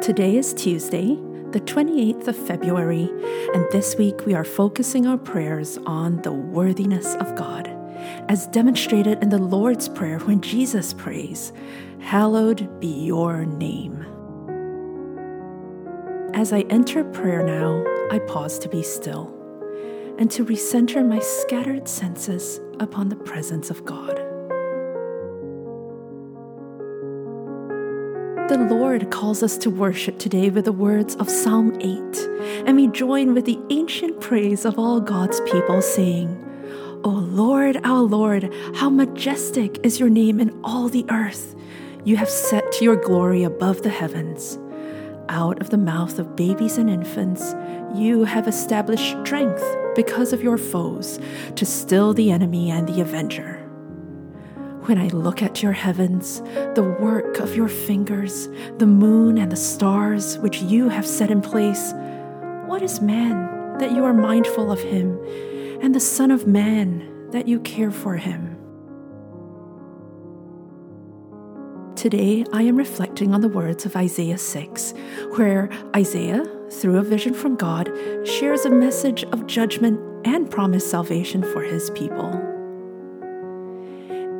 Today is Tuesday, the 28th of February, and this week we are focusing our prayers on the worthiness of God, as demonstrated in the Lord's Prayer when Jesus prays, Hallowed be your name. As I enter prayer now, I pause to be still and to recenter my scattered senses upon the presence of God. The Lord calls us to worship today with the words of Psalm 8, and we join with the ancient praise of all God's people, saying, O Lord, our Lord, how majestic is your name in all the earth! You have set your glory above the heavens. Out of the mouth of babies and infants, you have established strength because of your foes to still the enemy and the avenger. When I look at your heavens, the work of your fingers, the moon and the stars which you have set in place, what is man that you are mindful of him, and the Son of Man that you care for him? Today, I am reflecting on the words of Isaiah 6, where Isaiah, through a vision from God, shares a message of judgment and promised salvation for his people.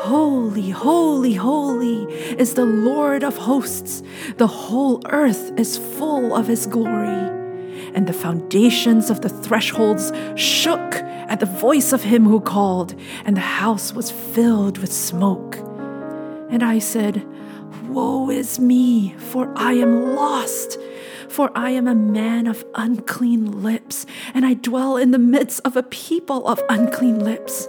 Holy, holy, holy is the Lord of hosts. The whole earth is full of his glory. And the foundations of the thresholds shook at the voice of him who called, and the house was filled with smoke. And I said, Woe is me, for I am lost. For I am a man of unclean lips, and I dwell in the midst of a people of unclean lips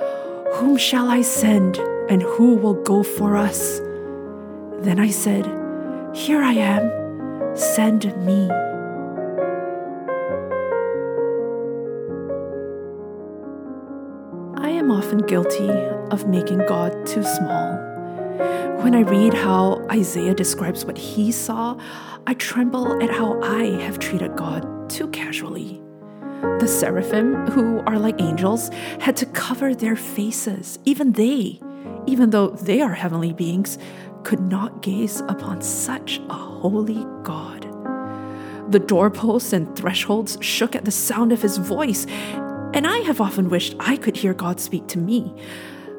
Whom shall I send? and who will go for us? Then I said, Here I am, send me. I am often guilty of making God too small. When I read how Isaiah describes what he saw, I tremble at how I have treated God too casually. The seraphim, who are like angels, had to cover their faces. Even they even though they are heavenly beings, could not gaze upon such a holy God. The doorposts and thresholds shook at the sound of his voice, and I have often wished I could hear God speak to me.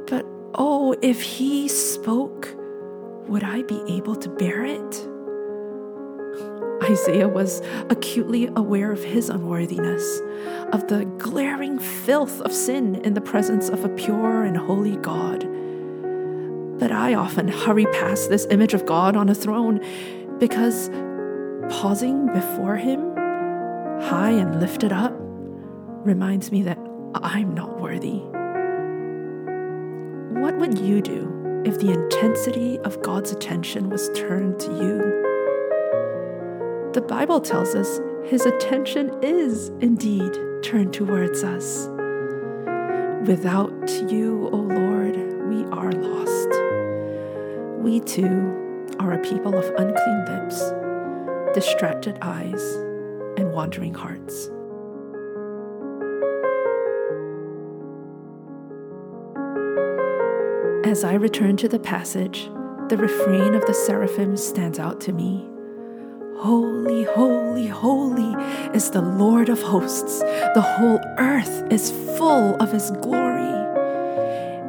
But oh, if he spoke, would I be able to bear it? Isaiah was acutely aware of his unworthiness, of the glaring filth of sin in the presence of a pure and holy God But I often hurry past this image of God on a throne because pausing before Him, high and lifted up, reminds me that I'm not worthy. What would you do if the intensity of God's attention was turned to you? The Bible tells us His attention is indeed turned towards us. Without you, O Lord, we are lost. We too are a people of unclean lips, distracted eyes, and wandering hearts. As I return to the passage, the refrain of the seraphim stands out to me. Holy, holy, holy is the Lord of hosts. The whole earth is full of his glory.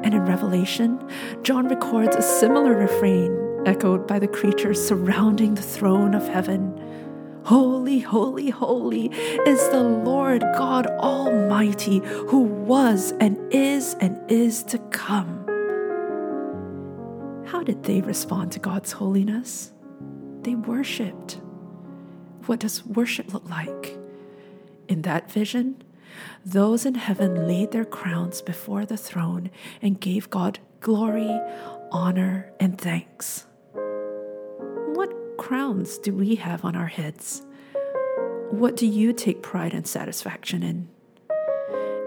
And in Revelation, John records a similar refrain echoed by the creatures surrounding the throne of heaven. Holy, holy, holy is the Lord God Almighty, who was and is and is to come. How did they respond to God's holiness? They worshiped. What does worship look like? In that vision, those in heaven laid their crowns before the throne and gave God glory, honor, and thanks. What crowns do we have on our heads? What do you take pride and satisfaction in?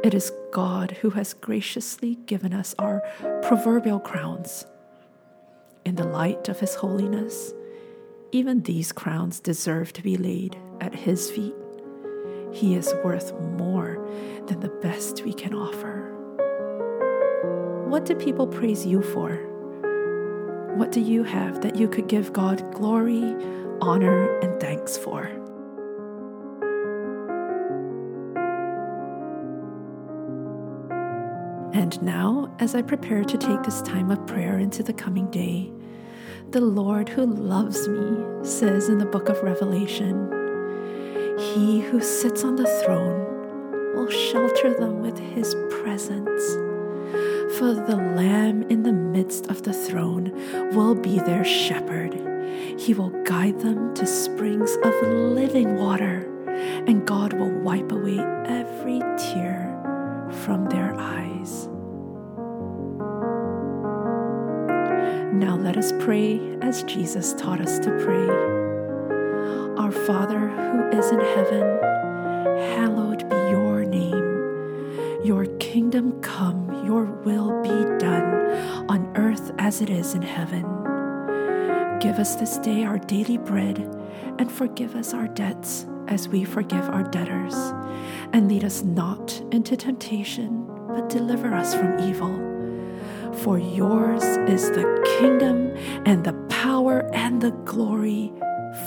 It is God who has graciously given us our proverbial crowns. In the light of His holiness, even these crowns deserve to be laid at His feet. He is worth more than the best we can offer. What do people praise you for? What do you have that you could give God glory, honor, and thanks for? And now, as I prepare to take this time of prayer into the coming day, the Lord who loves me says in the book of Revelation, He who sits on the throne will shelter them with his presence. For the Lamb in the midst of the throne will be their shepherd. He will guide them to springs of living water, and God will wipe away every tear from their eyes. Now let us pray as Jesus taught us to pray. Our Father who is in heaven, hallowed be your name. Your kingdom come, your will be done on earth as it is in heaven. Give us this day our daily bread and forgive us our debts as we forgive our debtors. And lead us not into temptation, but deliver us from evil. For yours is the kingdom and the power and the glory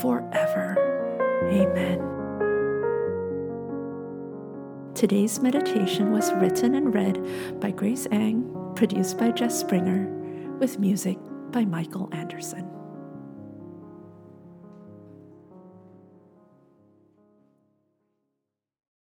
forever. Amen. Today's meditation was written and read by Grace Ang, produced by Jess Springer, with music by Michael Anderson.